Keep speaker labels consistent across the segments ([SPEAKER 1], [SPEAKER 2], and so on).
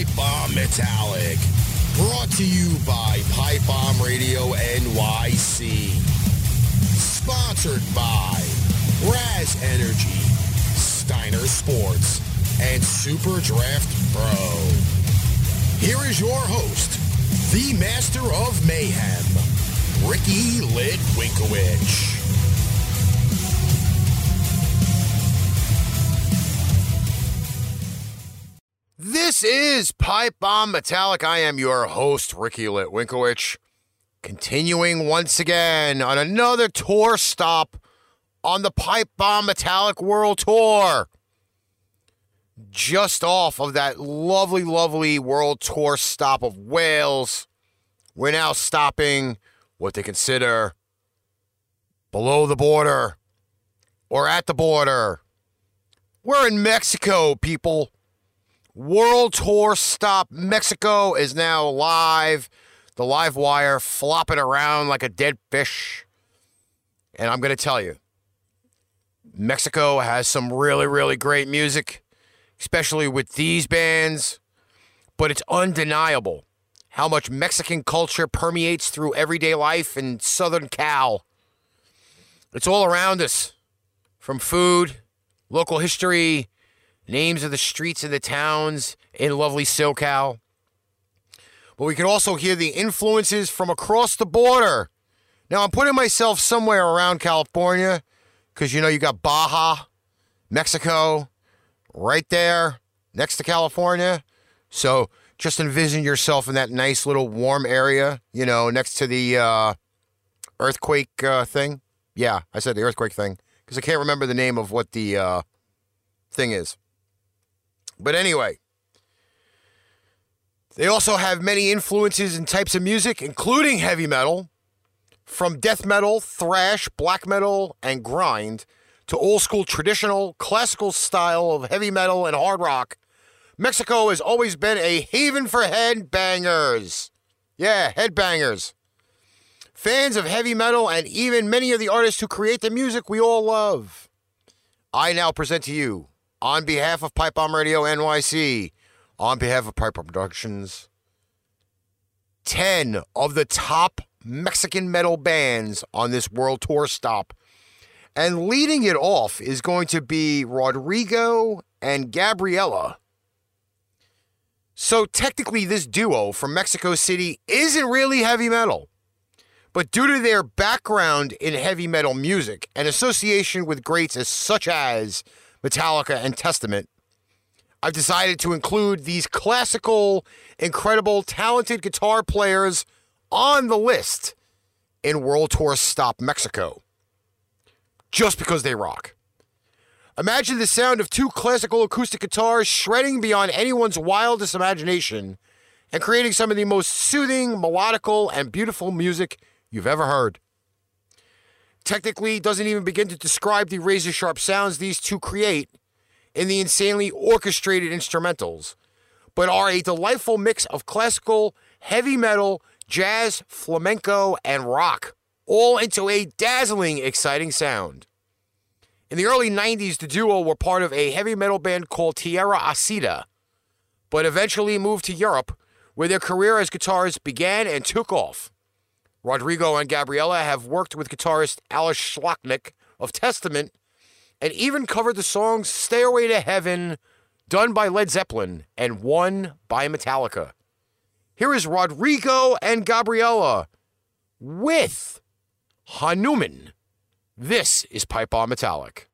[SPEAKER 1] Pipe Bomb Metallic, brought to you by Pipe Bomb Radio NYC. Sponsored by Raze Energy, Steiner Sports, and Super Draft Pro. Here is your host, the master of mayhem, Ricky Litwinkowicz. This is Pipe Bomb Metallic. I am your host, Ricky Litwinkowicz, continuing once again on another tour stop on the Pipe Bomb Metallic World Tour. Just off of that lovely, lovely World Tour stop of Wales, we're now stopping what they consider below the border or at the border. We're in Mexico, people. World Tour stop. Mexico is now live. The live wire flopping around like a dead fish. And I'm going to tell you, Mexico has some really, really great music, especially with these bands. But it's undeniable how much Mexican culture permeates through everyday life in Southern Cal. It's all around us from food, local history, names of the streets and the towns in lovely SoCal. But we can also hear the influences from across the border. Now, I'm putting myself somewhere around California because you know you got Baja, Mexico, right there next to California. So just envision yourself in that nice little warm area, you know, next to the uh, earthquake uh, thing. Yeah, I said the earthquake thing because I can't remember the name of what the uh, thing is. But anyway, they also have many influences and types of music, including heavy metal, from death metal, thrash, black metal, and grind to old school traditional classical style of heavy metal and hard rock. Mexico has always been a haven for headbangers. Yeah, headbangers. Fans of heavy metal and even many of the artists who create the music we all love. I now present to you on behalf of Pipe Bomb Radio NYC, on behalf of Pipe Bomb Productions, 10 of the top Mexican metal bands on this world tour stop. And leading it off is going to be Rodrigo and Gabriela. So technically, this duo from Mexico City isn't really heavy metal. But due to their background in heavy metal music and association with greats as such as Metallica, and Testament, I've decided to include these classical, incredible, talented guitar players on the list in World Tour Stop Mexico. Just because they rock. Imagine the sound of two classical acoustic guitars shredding beyond anyone's wildest imagination and creating some of the most soothing, melodical, and beautiful music you've ever heard. Technically, doesn't even begin to describe the razor sharp sounds these two create in the insanely orchestrated instrumentals, but are a delightful mix of classical, heavy metal, jazz, flamenco, and rock, all into a dazzling, exciting sound. In the early 90s, the duo were part of a heavy metal band called Tierra Acida, but eventually moved to Europe, where their career as guitarists began and took off. Rodrigo and Gabriela have worked with guitarist Alex Skolnick of Testament and even covered the song Stairway to Heaven, done by Led Zeppelin and one by Metallica. Here is Rodrigo and Gabriela with Hanuman. This is Pipe Bomb Metallic.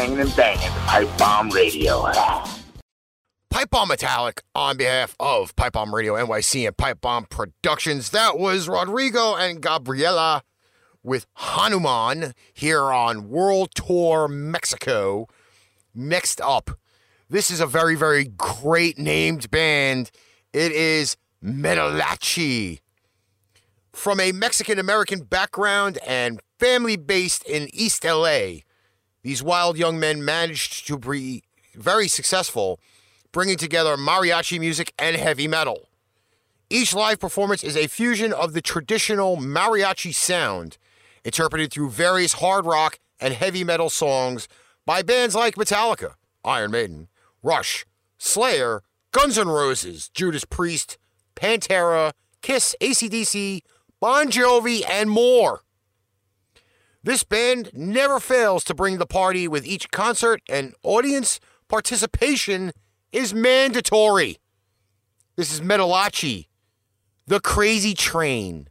[SPEAKER 2] Banging and banging Pipe Bomb Radio.
[SPEAKER 1] Pipe Bomb Metallic on behalf of Pipe Bomb Radio NYC and Pipe Bomb Productions. That was Rodrigo and Gabriela with Hanuman here on World Tour Mexico. Next up, this is a very, very great named band. It is Metalachi. From a Mexican American background and family based in East LA, these wild young men managed to be very successful, bringing together mariachi music and heavy metal. Each live performance is a fusion of the traditional mariachi sound, interpreted through various hard rock and heavy metal songs by bands like Metallica, Iron Maiden, Rush, Slayer, Guns N' Roses, Judas Priest, Pantera, Kiss, ACDC, Bon Jovi, and more. This band never fails to bring the party with each concert, and audience participation is mandatory. This is Metalachi, The Crazy Train,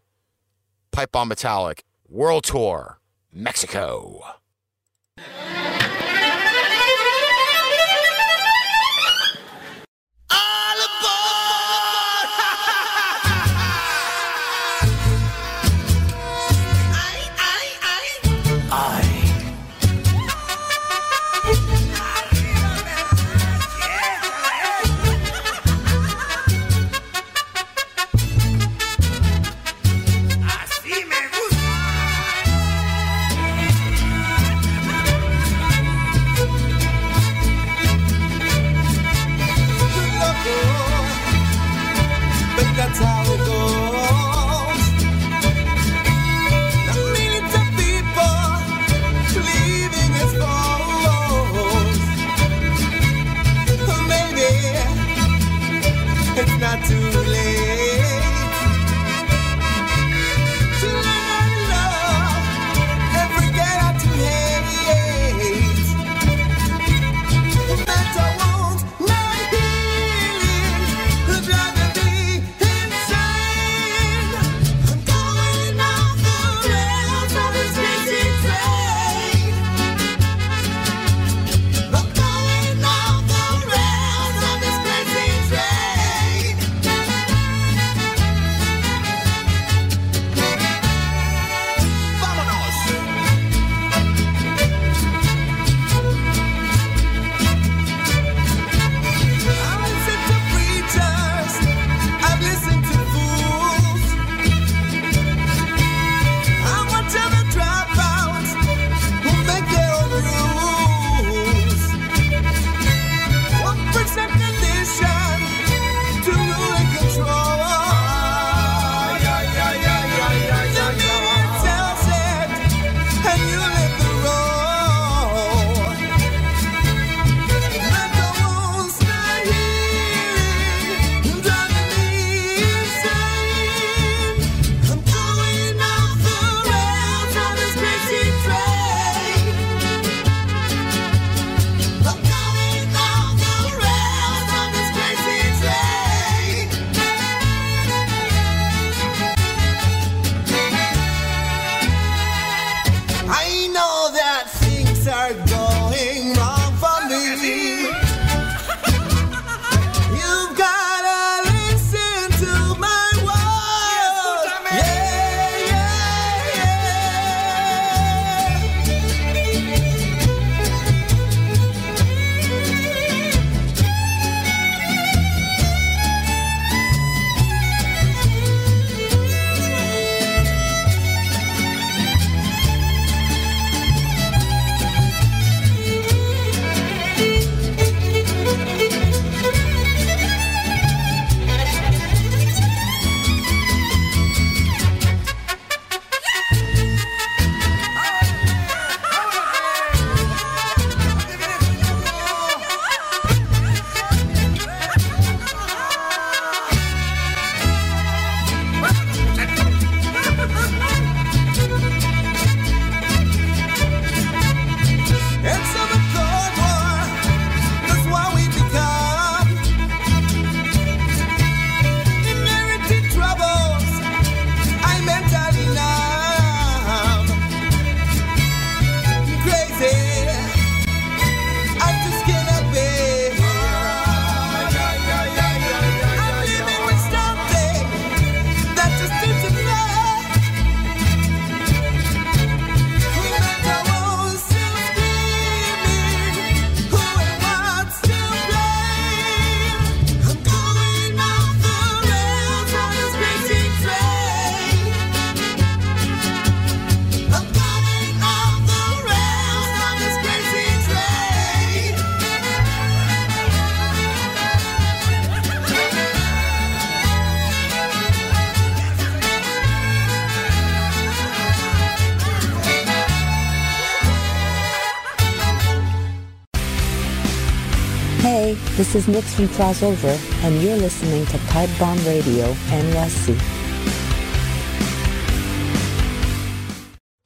[SPEAKER 1] Pipe Bomb Metallic, World Tour, Mexico.
[SPEAKER 3] This is Nix from Crossover, and you're listening to Pipe Bomb Radio NYC.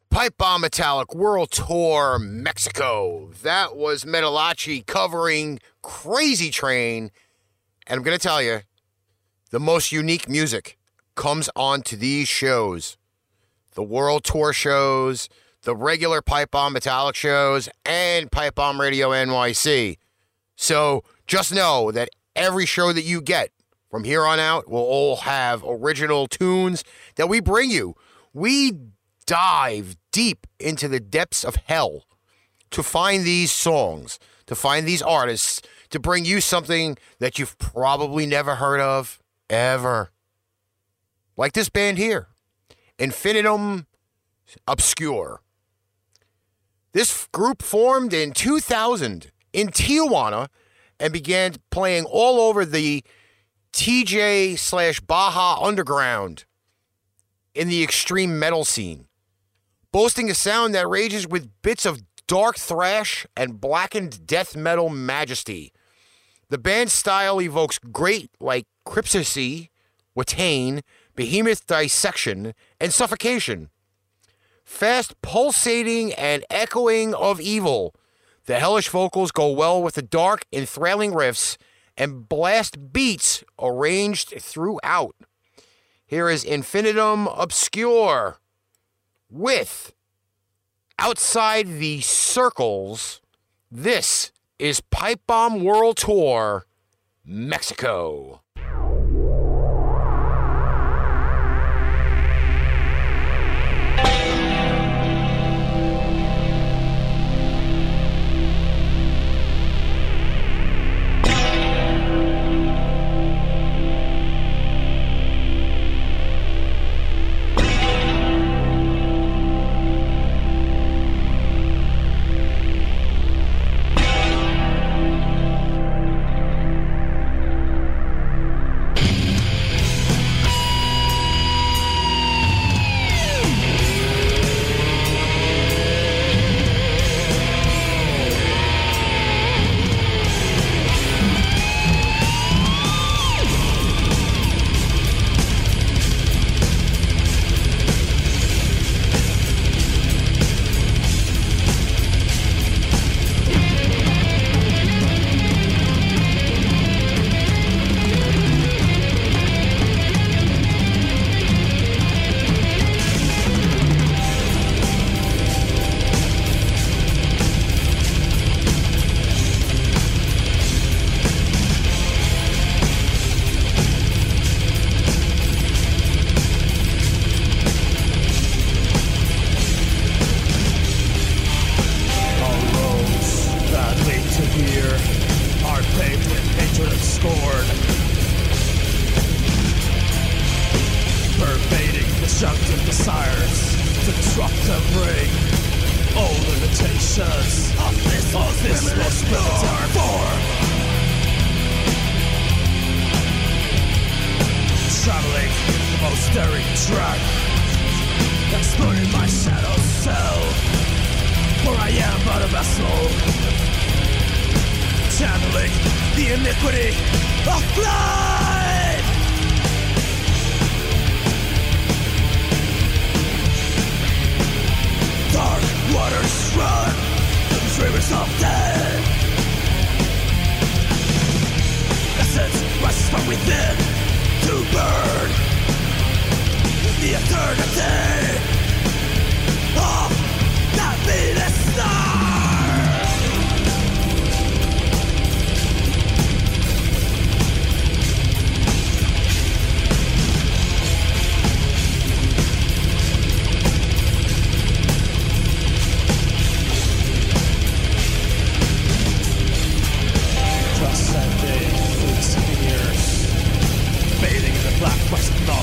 [SPEAKER 1] Pipe Bomb Metallic World Tour Mexico. That was Metalachi covering Crazy Train. And I'm going to tell you, the most unique music comes onto these shows the World Tour shows, the regular Pipe Bomb Metallic shows, and Pipe Bomb Radio NYC. So just know that every show that you get from here on out will all have original tunes that we bring you. We dive deep into the depths of hell to find these songs, to find these artists, to bring you something that you've probably never heard of ever. Like this band here, Infinitum Obscure. This group formed in 2000 in Tijuana and began playing all over the TJ slash Baja Underground in the extreme metal scene, boasting a sound that rages with bits of dark thrash and blackened death metal majesty. The band's style evokes great like cryptocracy, Watain, behemoth dissection, and suffocation. Fast pulsating and echoing of evil the hellish vocals go well with the dark, enthralling riffs and blast beats arranged throughout. Here is Infinitum Obscure with Outside the Circles. This is Pipe Bomb World Tour Mexico.
[SPEAKER 4] Dark waters run, rivers of death. Essence rises from within to burn the eternity of that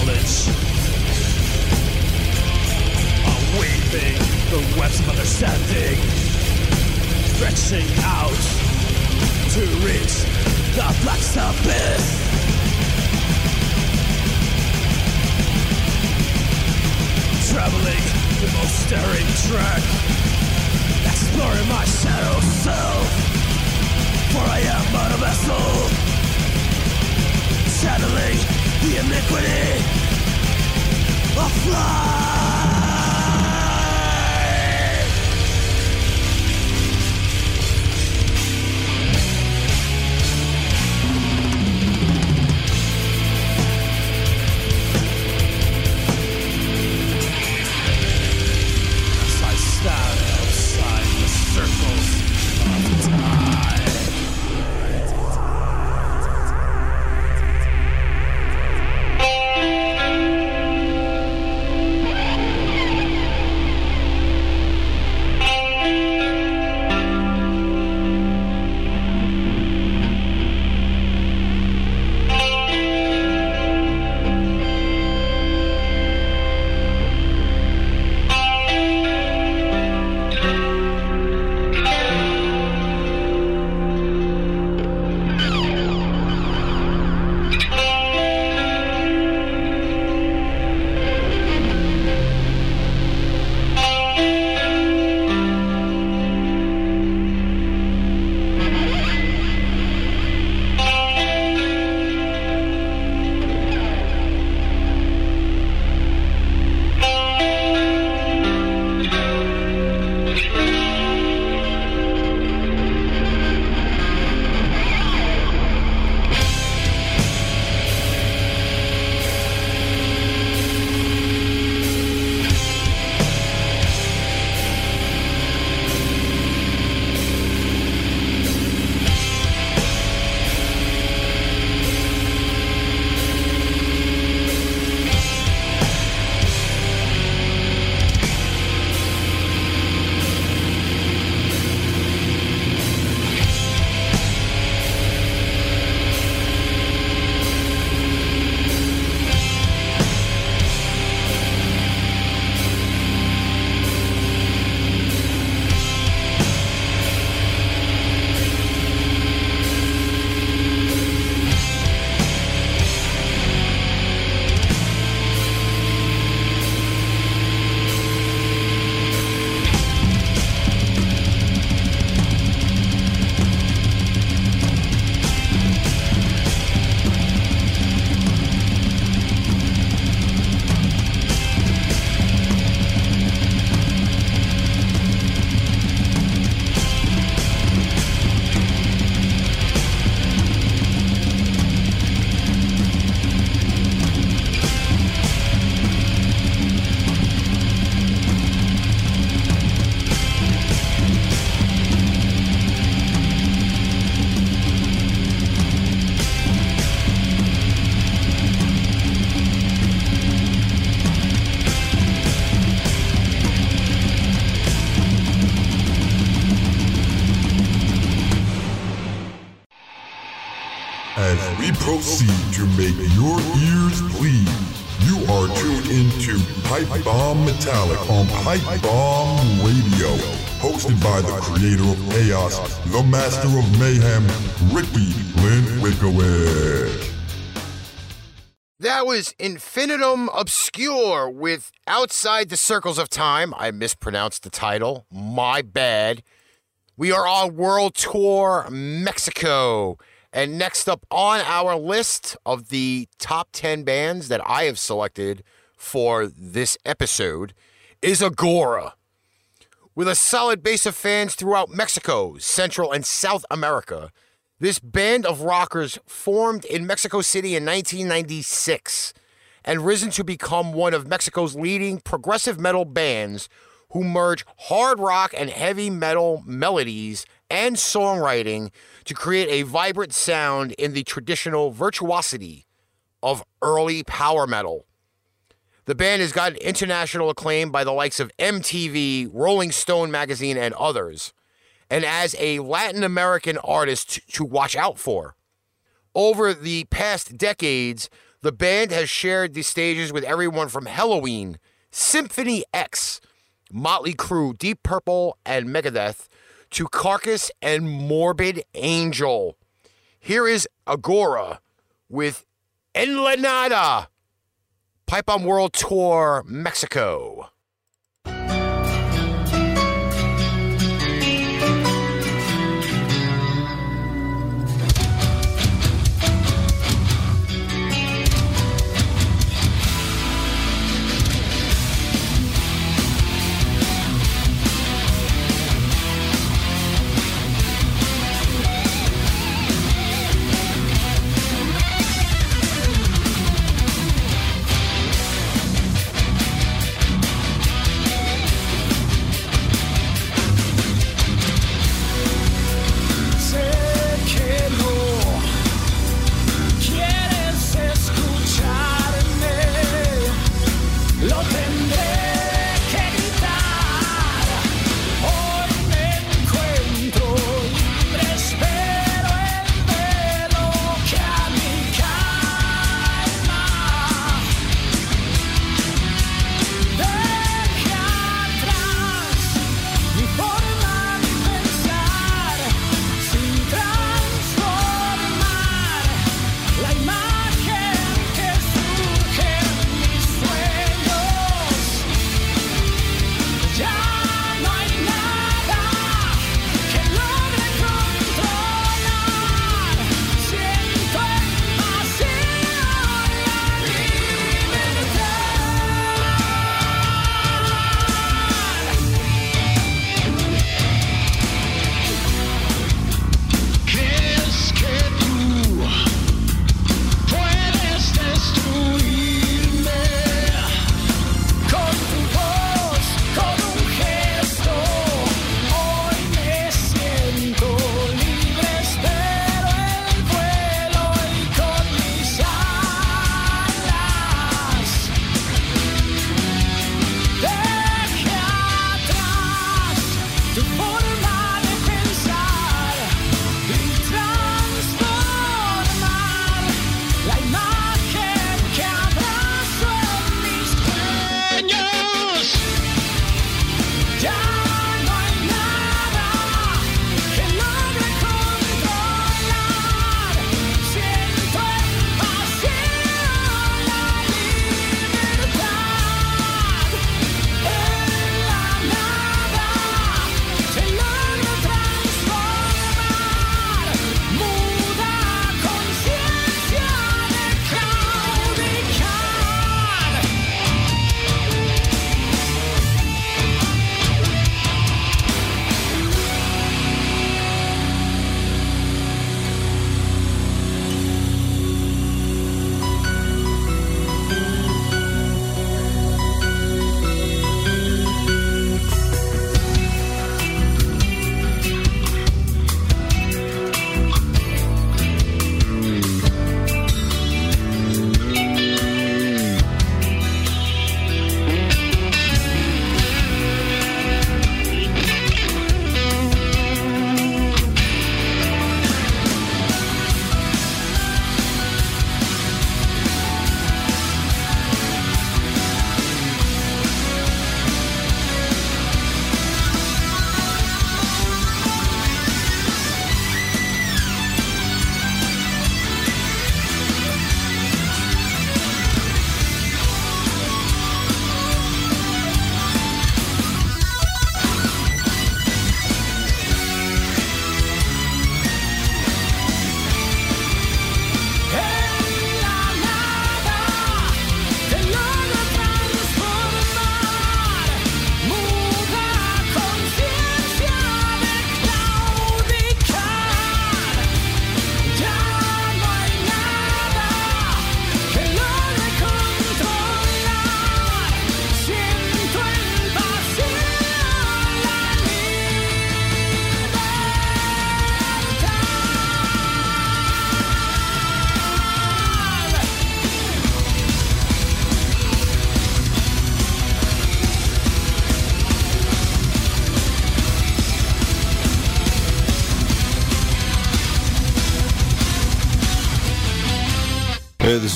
[SPEAKER 4] knowledge. Are weaving the webs of understanding, stretching out to reach the black abyss. Traveling the most staring track, exploring my shadow self. For I am but a vessel, channeling iniquity aflame. As
[SPEAKER 5] Pipe Bomb Metallic on Pipe Bomb Radio, hosted by the creator of chaos, the master of mayhem, Ricky Lindwikowicz.
[SPEAKER 1] That was Infinitum Obscure with Outside the Circles of Time. I mispronounced the title. My bad. We are on World Tour Mexico. And next up on our list of the top 10 bands that I have selected for this episode is Agora. With a solid base of fans throughout Mexico, Central, and South America, this band of rockers formed in Mexico City in 1996 and risen to become one of Mexico's leading progressive metal bands who merge hard rock and heavy metal melodies and songwriting to create a vibrant sound in the traditional virtuosity of early power metal. The band has gotten international acclaim by the likes of MTV, Rolling Stone magazine, and others, and as a Latin American artist to watch out for. Over the past decades, the band has shared the stages with everyone from Halloween, Symphony X, Motley Crue, Deep Purple, and Megadeth to Carcass and Morbid Angel. Here is Agora with En La Nada, Pipe on World Tour, Mexico.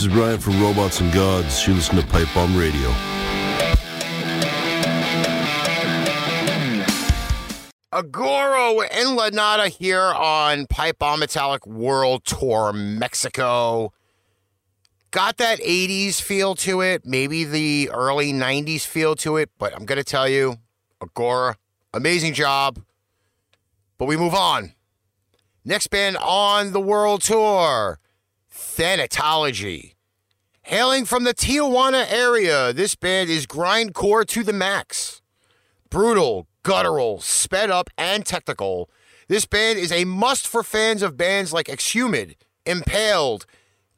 [SPEAKER 6] Is Brian from Robots and Gods. You listen to Pipe Bomb Radio.
[SPEAKER 1] Agora and Lanata here on Pipe Bomb Metallic World Tour Mexico. Got that 80s feel to it, maybe the early 90s feel to it, but I'm going to tell you, Agora, amazing job. But we move on. Next band on the world tour, Thanatology. Hailing from the Tijuana area, this band is grindcore to the max. Brutal, guttural, sped up, and technical. This band is a must for fans of bands like Exhumed, Impaled,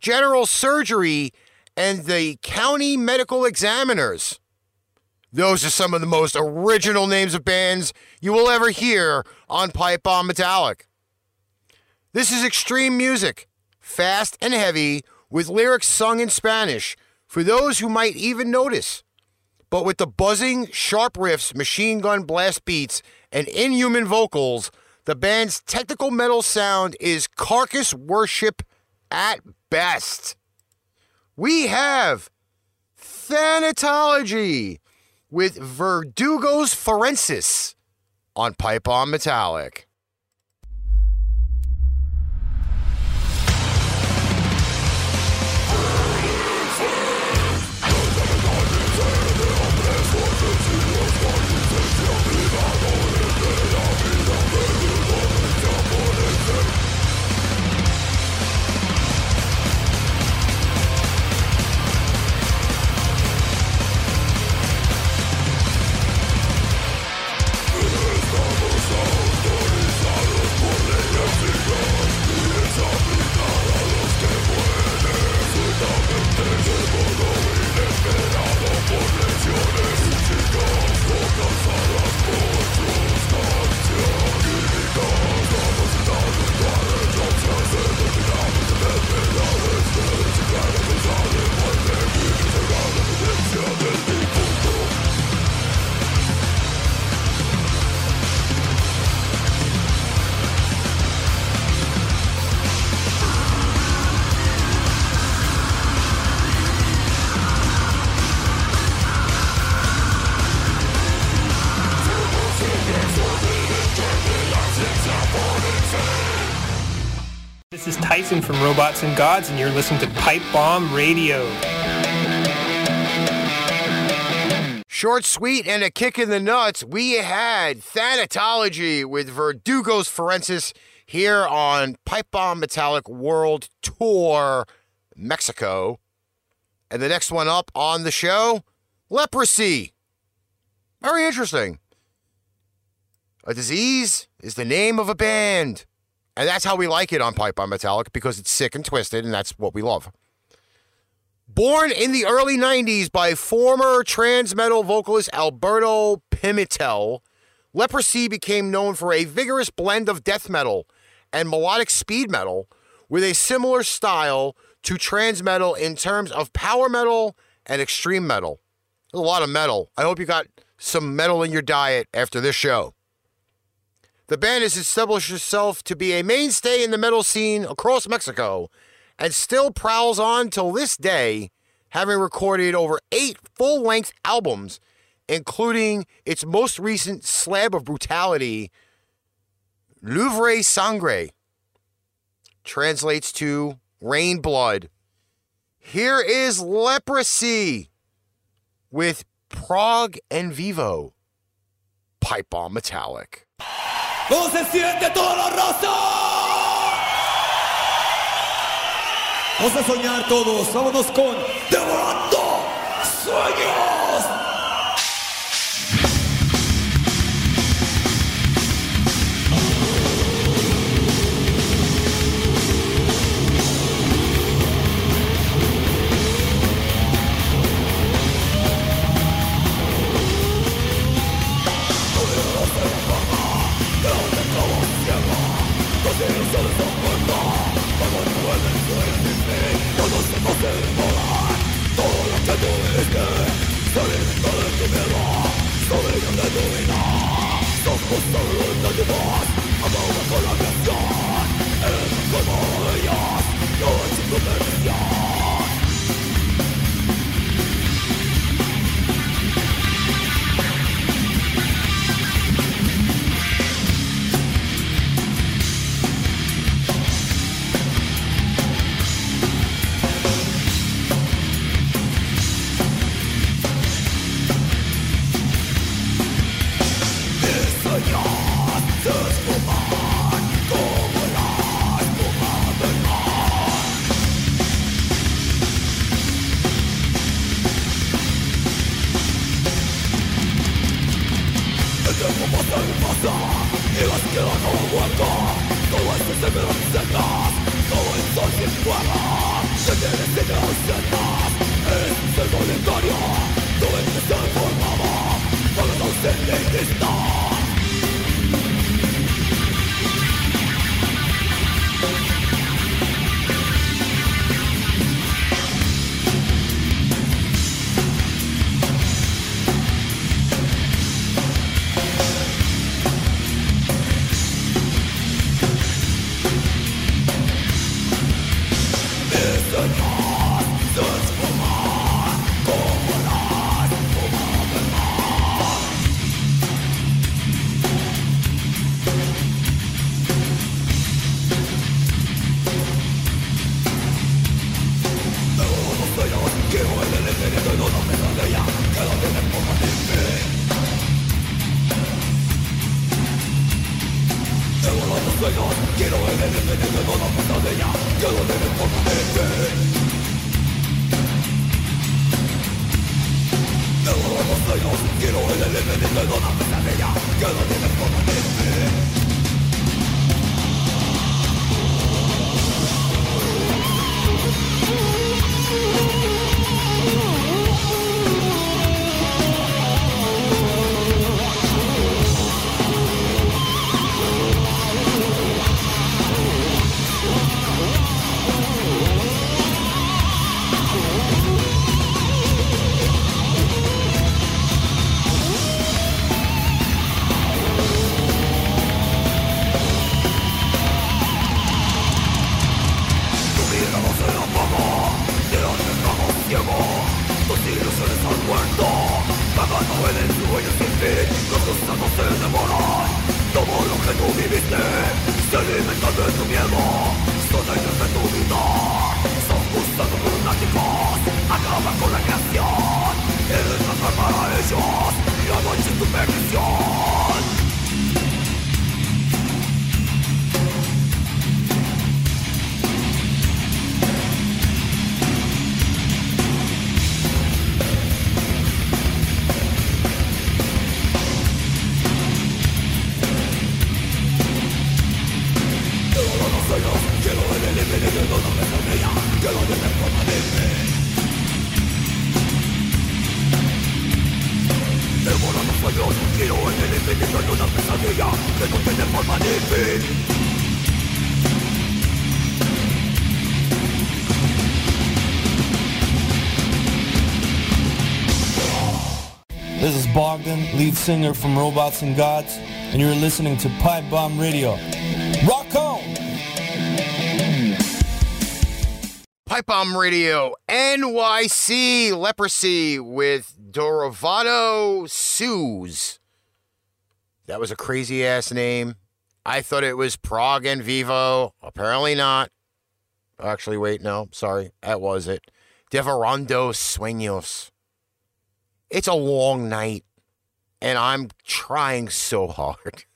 [SPEAKER 1] General Surgery, and the County Medical Examiners. Those are some of the most original names of bands you will ever hear on Pipe Bomb Metallic. This is extreme music, fast and heavy, with lyrics sung in Spanish for those who might even notice. But with the buzzing, sharp riffs, machine gun blast beats, and inhuman vocals, the band's technical metal sound is carcass worship at best. We have Thanatology with Verdugos Forenses on Pipe Bomb Metallic.
[SPEAKER 7] Robots and Gods, and you're listening to Pipe Bomb Radio.
[SPEAKER 1] Short, sweet, and a kick in the nuts, we had Thanatology with Verdugos Forenses here on Pipe Bomb Metallic World Tour Mexico. And the next one up on the show, Leprosy. Very interesting. A disease is the name of a band. And that's how we like it on Pipe Bomb Metallic because it's sick and twisted, and that's what we love. Born in the early 90s by former Transmetal vocalist Alberto Pimentel, Leprosy became known for a vigorous blend of death metal and melodic speed metal with a similar style to Transmetal in terms of power metal and extreme metal. A lot of metal. I hope you got some metal in your diet after this show. The band has established itself to be a mainstay in the metal scene across Mexico and still prowls on till this day, having recorded over eight full length albums, including its most recent slab of brutality, Louvre Sangre. Translates to rain blood. Here is Leprosy with Prague and Vivo. Pipe Bomb Metallic.
[SPEAKER 4] ¿Cómo se siente todo lo roso? Vamos a soñar todos. Vámonos con Devorando Sueños.
[SPEAKER 8] Yeah. Bogdan, lead singer from Robots and Gods, and you're listening to Pipe Bomb Radio. Rock on!
[SPEAKER 1] Pipe Bomb Radio NYC Leprosy with Doravado Sues. That was a crazy ass name. I thought it was Prague and Vivo. Apparently not. Actually, wait, no, sorry. That was it. Devorando Sueños. It's a long night, and I'm trying so hard.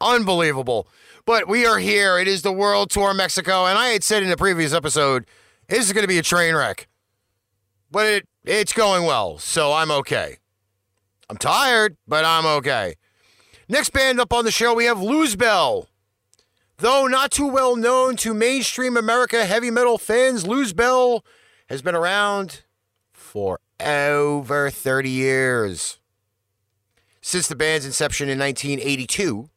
[SPEAKER 1] Unbelievable. But we are here. It is the World Tour Mexico, and I had said in a previous episode, this is going to be a train wreck. But it it's going well, so I'm okay. I'm tired, but I'm okay. Next band up on the show, we have Luzbel. Though not too well known to mainstream America heavy metal fans, Luzbel has been around for over 30 years. Since the band's inception in 1982,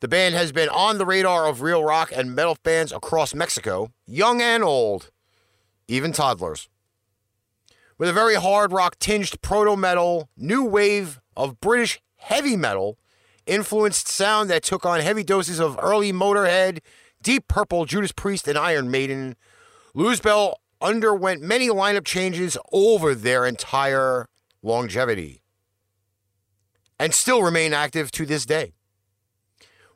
[SPEAKER 1] the band has been on the radar of real rock and metal fans across Mexico, young and old, even toddlers. With a very hard rock tinged proto metal, new wave of British heavy metal influenced sound that took on heavy doses of early Motorhead, Deep Purple, Judas Priest, and Iron Maiden, Luzbel underwent many lineup changes over their entire longevity and still remain active to this day.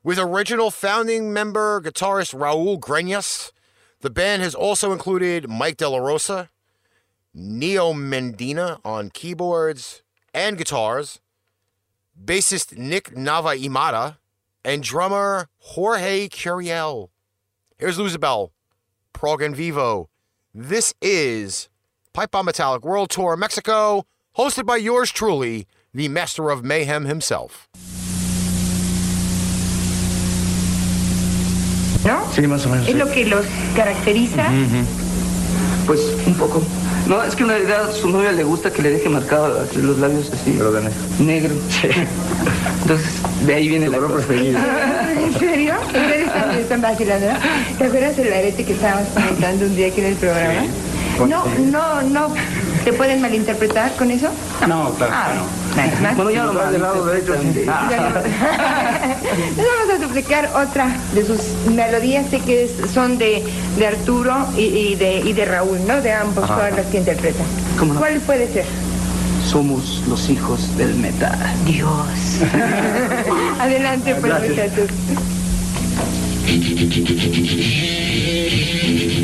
[SPEAKER 1] With original founding member guitarist Raul Grenas, the band has also included Mike De La Rosa, Neo Mendina on keyboards and guitars, bassist Nick Nava Imada, and drummer Jorge Curiel. Here's Luzbel, Prog and Vivo. This is Pipe Bomb Metallic World Tour Mexico, hosted by yours truly, the master of mayhem himself.
[SPEAKER 9] ¿no?
[SPEAKER 10] Sí, más o menos.
[SPEAKER 9] ¿Es
[SPEAKER 10] sí.
[SPEAKER 9] lo que los caracteriza?
[SPEAKER 10] Ujú. Pues un poco. No, es que en realidad a su novia le gusta que le deje marcado los labios así. Pero de negro. Negro. Sí. Entonces, de ahí viene la cosa.
[SPEAKER 9] ¿En serio? Ustedes están, están vacilando, ¿no? ¿Te acuerdas del arete que estábamos comentando un día aquí en el programa? No, no, no. ¿Te pueden malinterpretar con eso?
[SPEAKER 10] No, claro.
[SPEAKER 9] Ah,
[SPEAKER 10] no.
[SPEAKER 9] más.
[SPEAKER 10] Bueno, ya lo del lado derecho. sí.
[SPEAKER 9] Les vamos a suplicar otra de sus melodías, sé que son de, de Arturo y, y de, y de Raúl, ¿no? De ambos,
[SPEAKER 10] Ajá.
[SPEAKER 9] todas las que interpretan.
[SPEAKER 10] ¿Cómo no?
[SPEAKER 9] ¿Cuál puede ser?
[SPEAKER 10] Somos los hijos del metal.
[SPEAKER 9] Dios. Adelante, pues,
[SPEAKER 10] Gracias.
[SPEAKER 9] muchachos.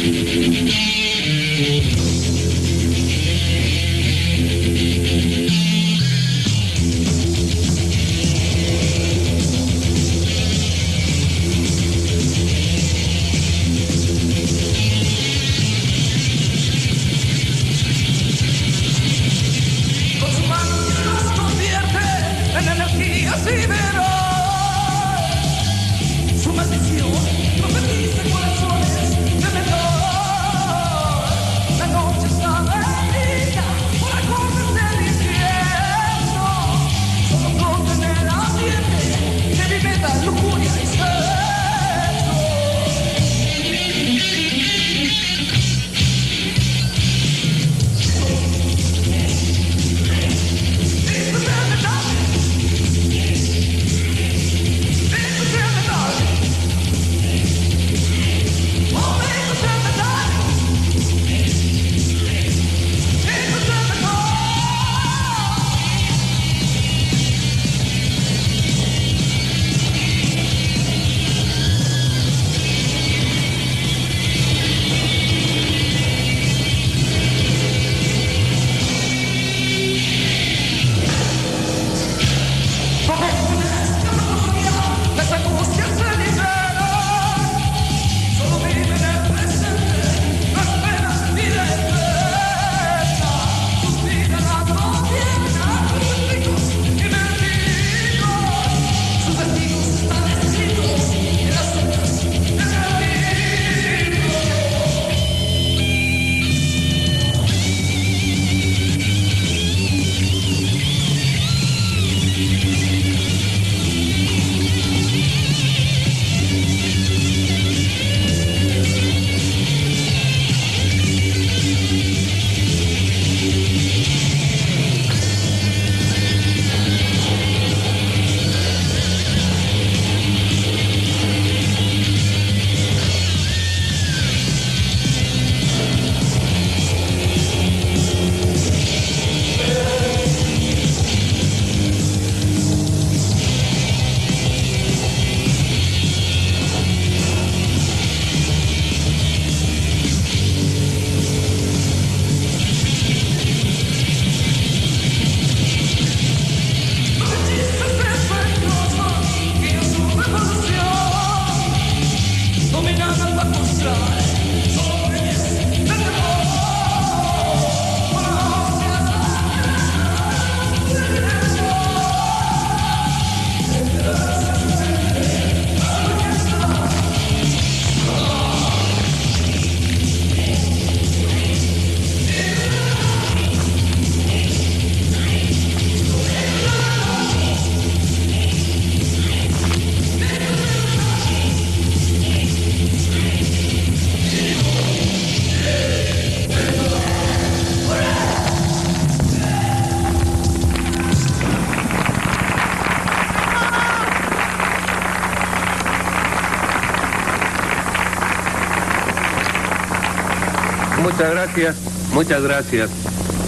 [SPEAKER 11] gracias, muchas gracias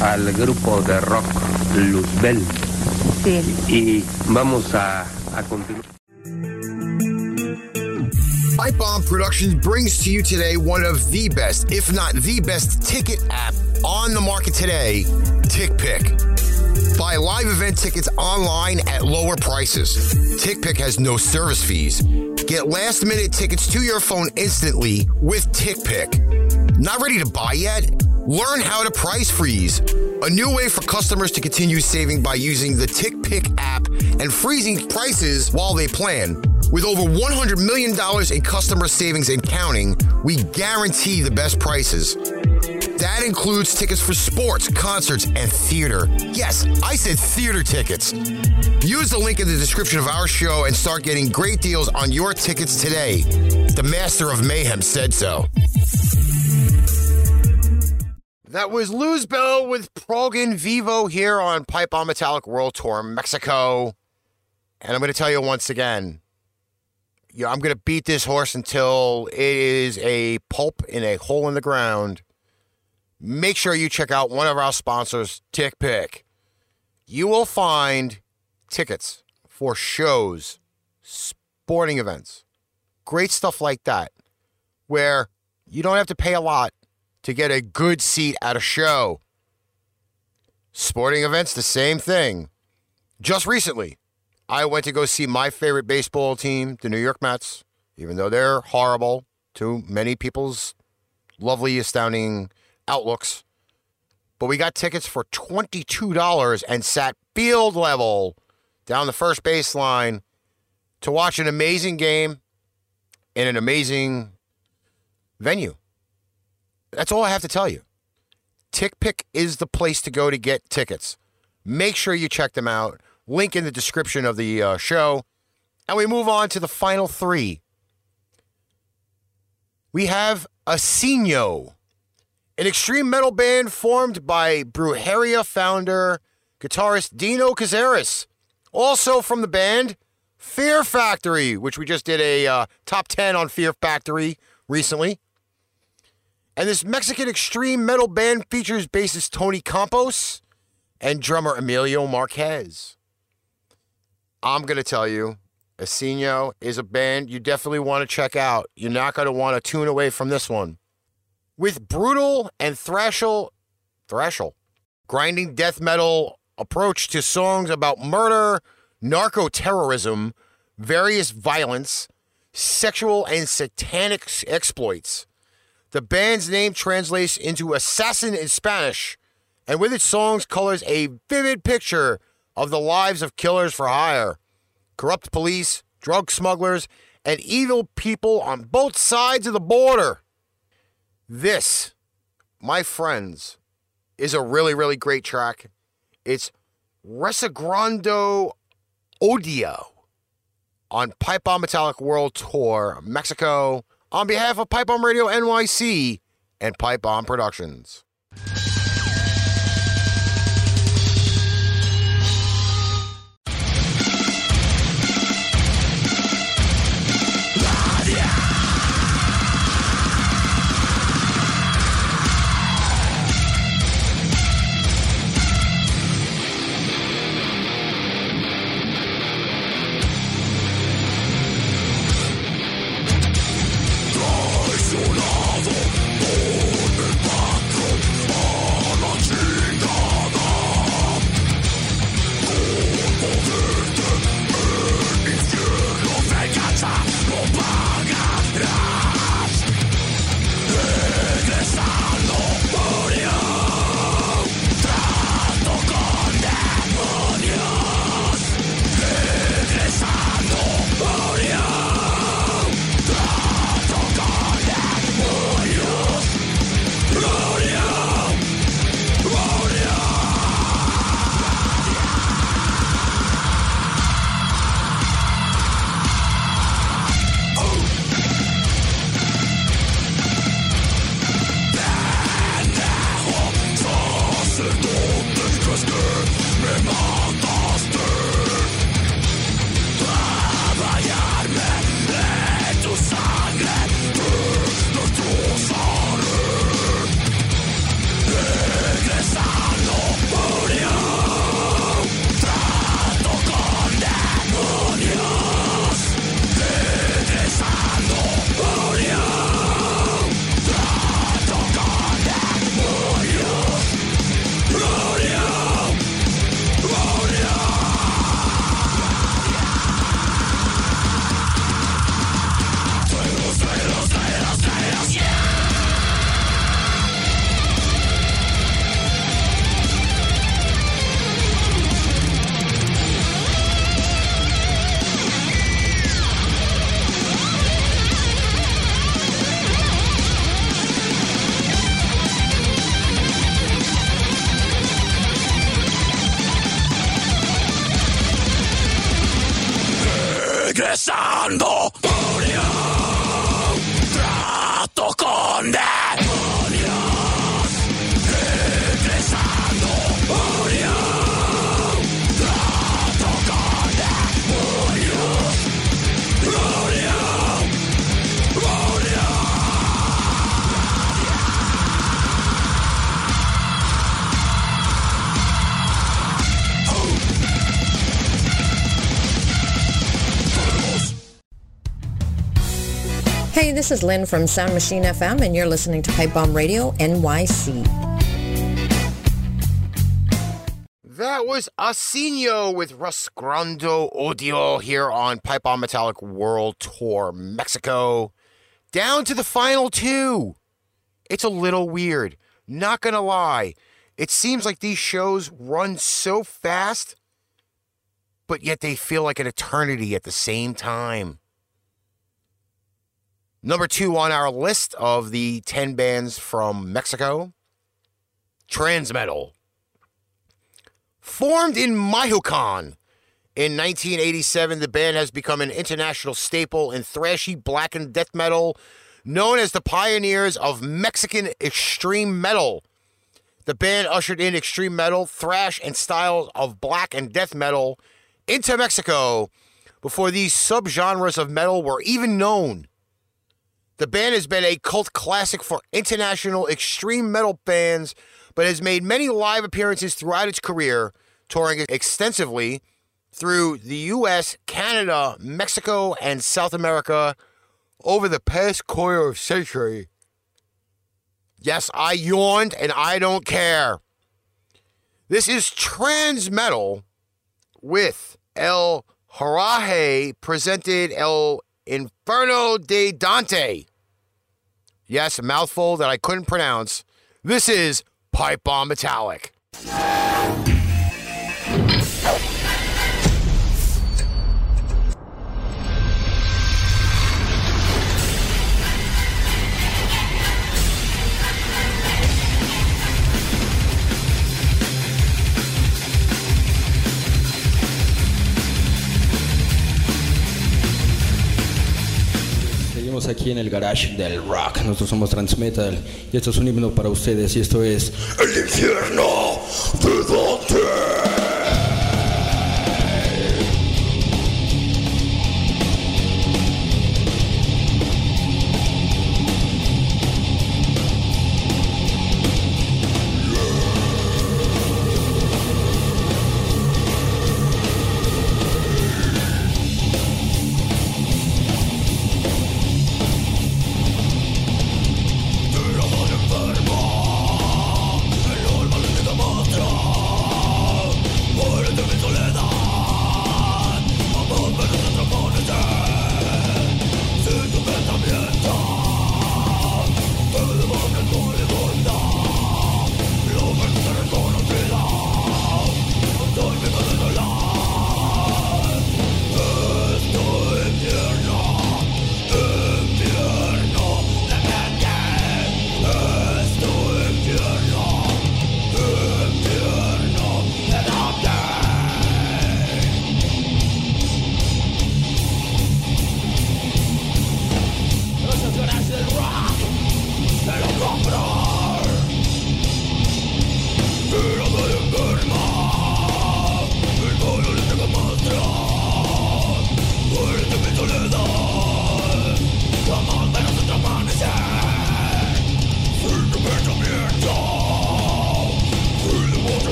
[SPEAKER 11] al grupo de rock Luzbel.
[SPEAKER 9] Sí.
[SPEAKER 11] Y vamos a, a continuar.
[SPEAKER 1] Pipe Bomb Productions brings to you today one of the best, if not the best, ticket app on the market today, TickPick. Buy live event tickets online at lower prices. TickPick has no service fees. Get last minute tickets to your phone instantly with TickPick. Not ready to buy yet? Learn how to price freeze. A new way for customers to continue saving by using the TickPick app and freezing prices while they plan. With over $100 million in customer savings and counting, we guarantee the best prices. That includes tickets for sports, concerts, and theater. Yes, I said theater tickets. Use the link in the description of our show and start getting great deals on your tickets today. The Master of Mayhem said so. That was Luzbel with Progan Vivo here on Pipe Bomb Metallic World Tour Mexico. And I'm going to tell you once again, yeah, I'm going to beat this horse until it is a pulp in a hole in the ground. Make sure you check out one of our sponsors, TickPick. You will find tickets for shows, sporting events, great stuff like that, where you don't have to pay a lot to get a good seat at a show. Sporting events, the same thing. Just recently, I went to go see my favorite baseball team, the New York Mets, even though they're horrible to many people's lovely, astounding outlooks. But we got tickets for $22 and sat field level down the first baseline to watch an amazing game in an amazing venue. That's all I have to tell you. TickPick is the place to go to get tickets. Make sure you check them out. Link in the description of the uh, show. And we move on to the final three. We have Asesino, an extreme metal band formed by Brujeria founder, guitarist Dino Cazares. Also from the band, Fear Factory, which we just did a uh, top 10 on Fear Factory recently. And this Mexican extreme metal band features bassist Tony Campos and drummer Emilio Marquez. I'm going to tell you, Asesino is a band you definitely want to check out. You're not going to want to tune away from this one. With brutal and thrashal, thrashal, grinding death metal approach to songs about murder, narco terrorism, various violence, sexual and satanic exploits. The band's name translates into assassin in Spanish, and with its songs colors a vivid picture of the lives of killers for hire, corrupt police, drug smugglers, and evil people on both sides of the border. This, my friends, is a really, really great track. It's Resagrando Odio on Pipe Bomb Metallic World Tour, Mexico, on behalf of Pipe Bomb Radio NYC and Pipe Bomb Productions.
[SPEAKER 3] Hey, this is Lynn from Sound Machine FM, and you're listening to Pipe Bomb Radio NYC.
[SPEAKER 1] That was Asesino with Rasgrando Odio here on Pipe Bomb Metallic World Tour Mexico. Down to the final two. It's a little weird. Not gonna lie. It seems like these shows run so fast, but yet they feel like an eternity at the same time. Number two on our list of the 10 bands from Mexico Transmetal. Formed in Mahucan in 1987, the band has become an international staple in thrashy black and death metal, known as the pioneers of Mexican extreme metal. The band ushered in extreme metal, thrash, and styles of black and death metal into Mexico before these subgenres of metal were even known. The band has been a cult classic for international extreme metal fans, but has made many live appearances throughout its career, touring extensively through the US, Canada, Mexico, and South America over the past quarter of century. Yes, I yawned and I don't care. This is Transmetal with El Haraje presented El Inferno de Dante. Yes, a mouthful that I couldn't pronounce. This is Pipe Bomb Metallic.
[SPEAKER 12] Aquí en el garage del rock. Nosotros somos Transmetal y esto es un himno para ustedes y esto es
[SPEAKER 4] El infierno de Dante.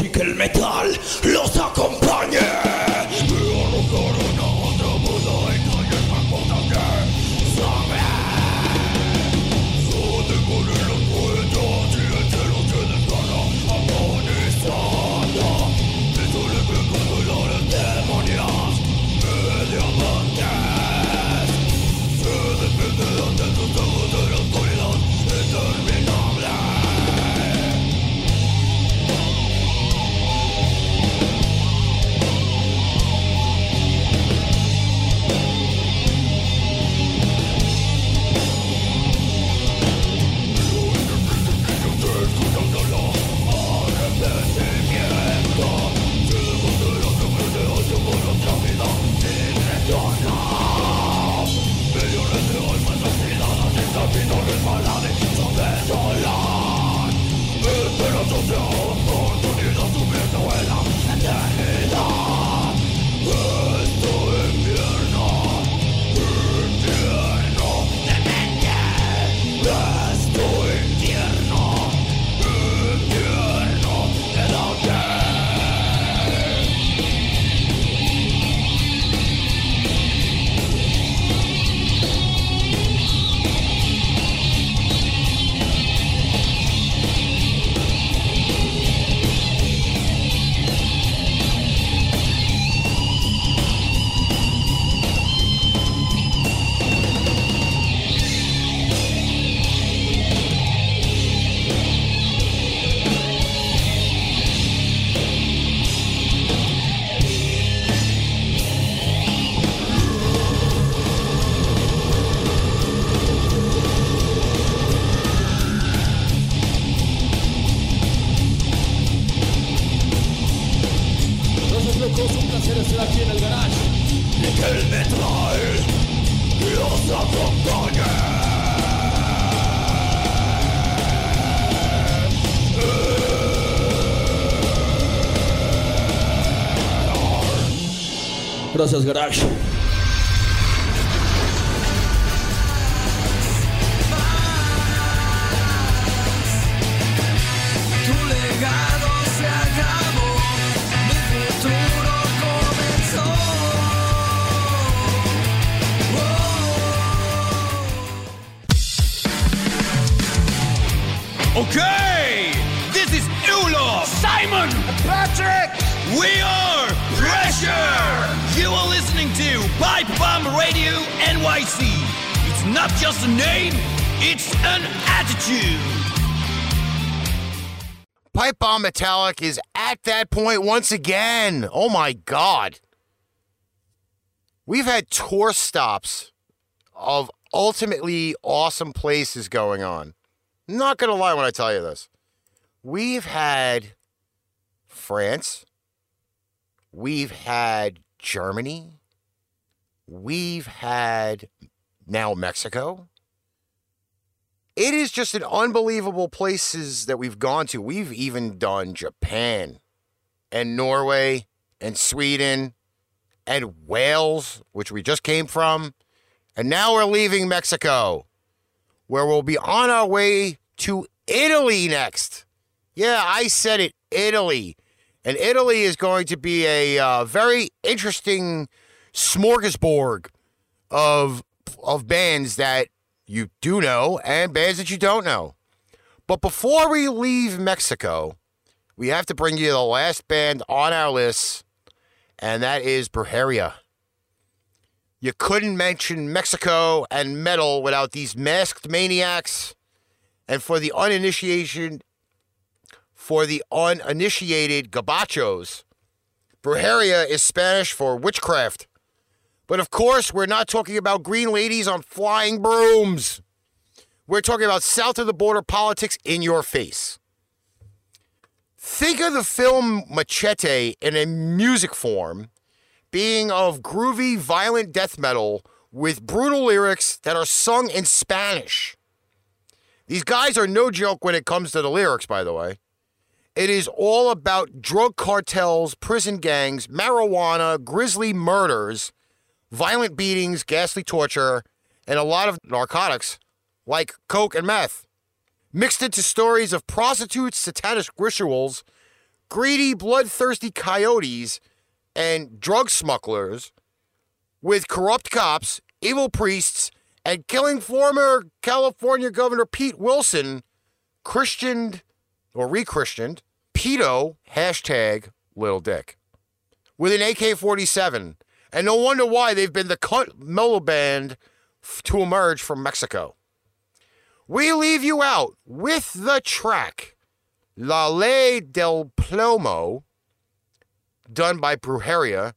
[SPEAKER 12] Gracias locos y
[SPEAKER 13] Gracias, Garage.
[SPEAKER 1] Metallic is at that point once again. Oh my God. We've had tour stops of ultimately awesome places going on. Not going to lie when I tell you this. We've had France. We've had Germany. We've had now Mexico. It is just an unbelievable places that we've gone to. We've even done Japan and Norway and Sweden and Wales, which we just came from. And now we're leaving Mexico, where we'll be on our way to Italy next. Yeah, I said it, Italy. And Italy is going to be a uh, very interesting smorgasbord of of bands that you do know and bands that you don't know. But before we leave Mexico, we have to bring you the last band on our list, and that is Brujeria. You couldn't mention Mexico and metal without these masked maniacs. And for the uninitiated, for the uninitiated gabachos, Brujeria is Spanish for witchcraft. But of course, we're not talking about green ladies on flying brooms. We're talking about south of the border politics in your face. Think of the film Machete in a music form being of groovy, violent death metal with brutal lyrics that are sung in Spanish. These guys are no joke when it comes to the lyrics, by the way. It is all about drug cartels, prison gangs, marijuana, grisly murders, violent beatings, ghastly torture, and a lot of narcotics like coke and meth. Mixed into stories of prostitutes, satanic rituals, greedy, bloodthirsty coyotes, and drug smugglers, with corrupt cops, evil priests, and killing former California Governor Pete Wilson, Christianed or re-Christianed, pedo, hashtag little dick, with an AK-47. And no wonder why they've been the cut mellow band f- to emerge from Mexico. We leave you out with the track La Ley del Plomo, done by Brujeria.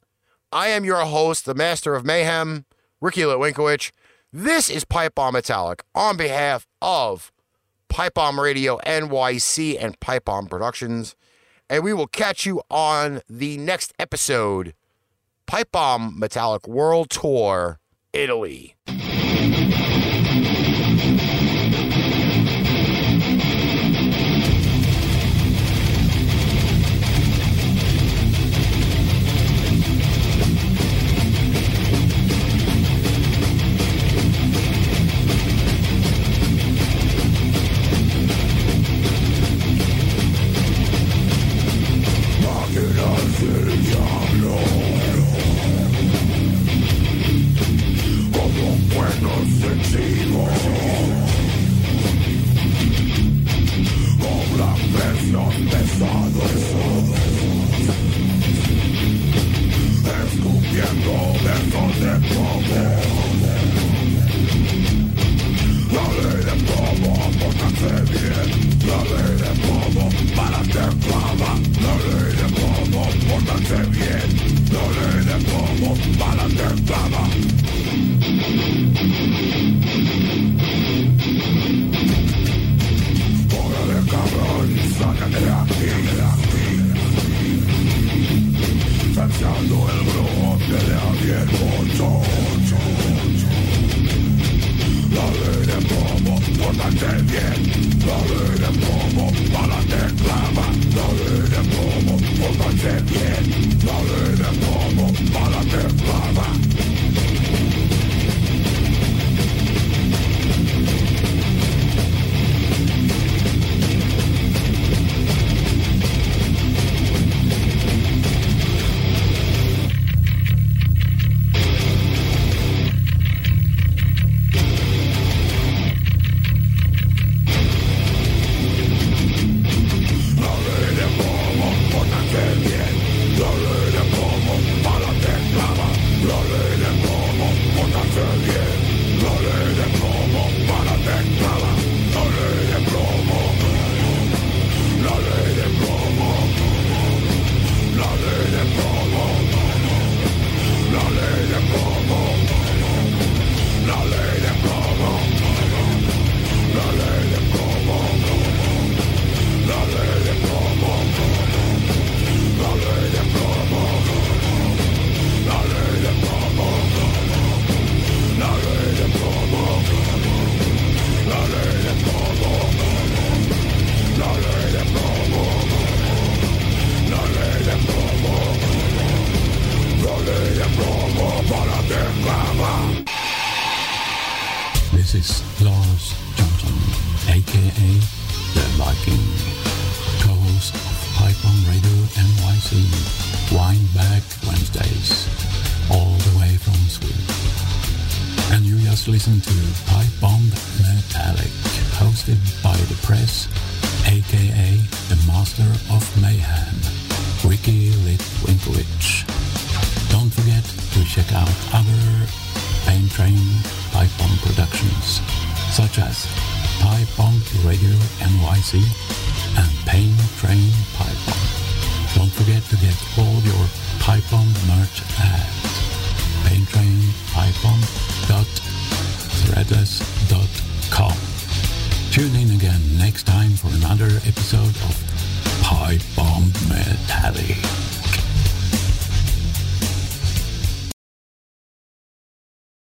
[SPEAKER 1] I am your host, the master of mayhem, Ricky Litwinkowicz. This is Pipe Bomb Metallic on behalf of Pipe Bomb Radio NYC and Pipe Bomb Productions. And we will catch you on the next episode Pipe Bomb Metallic World Tour, Italy.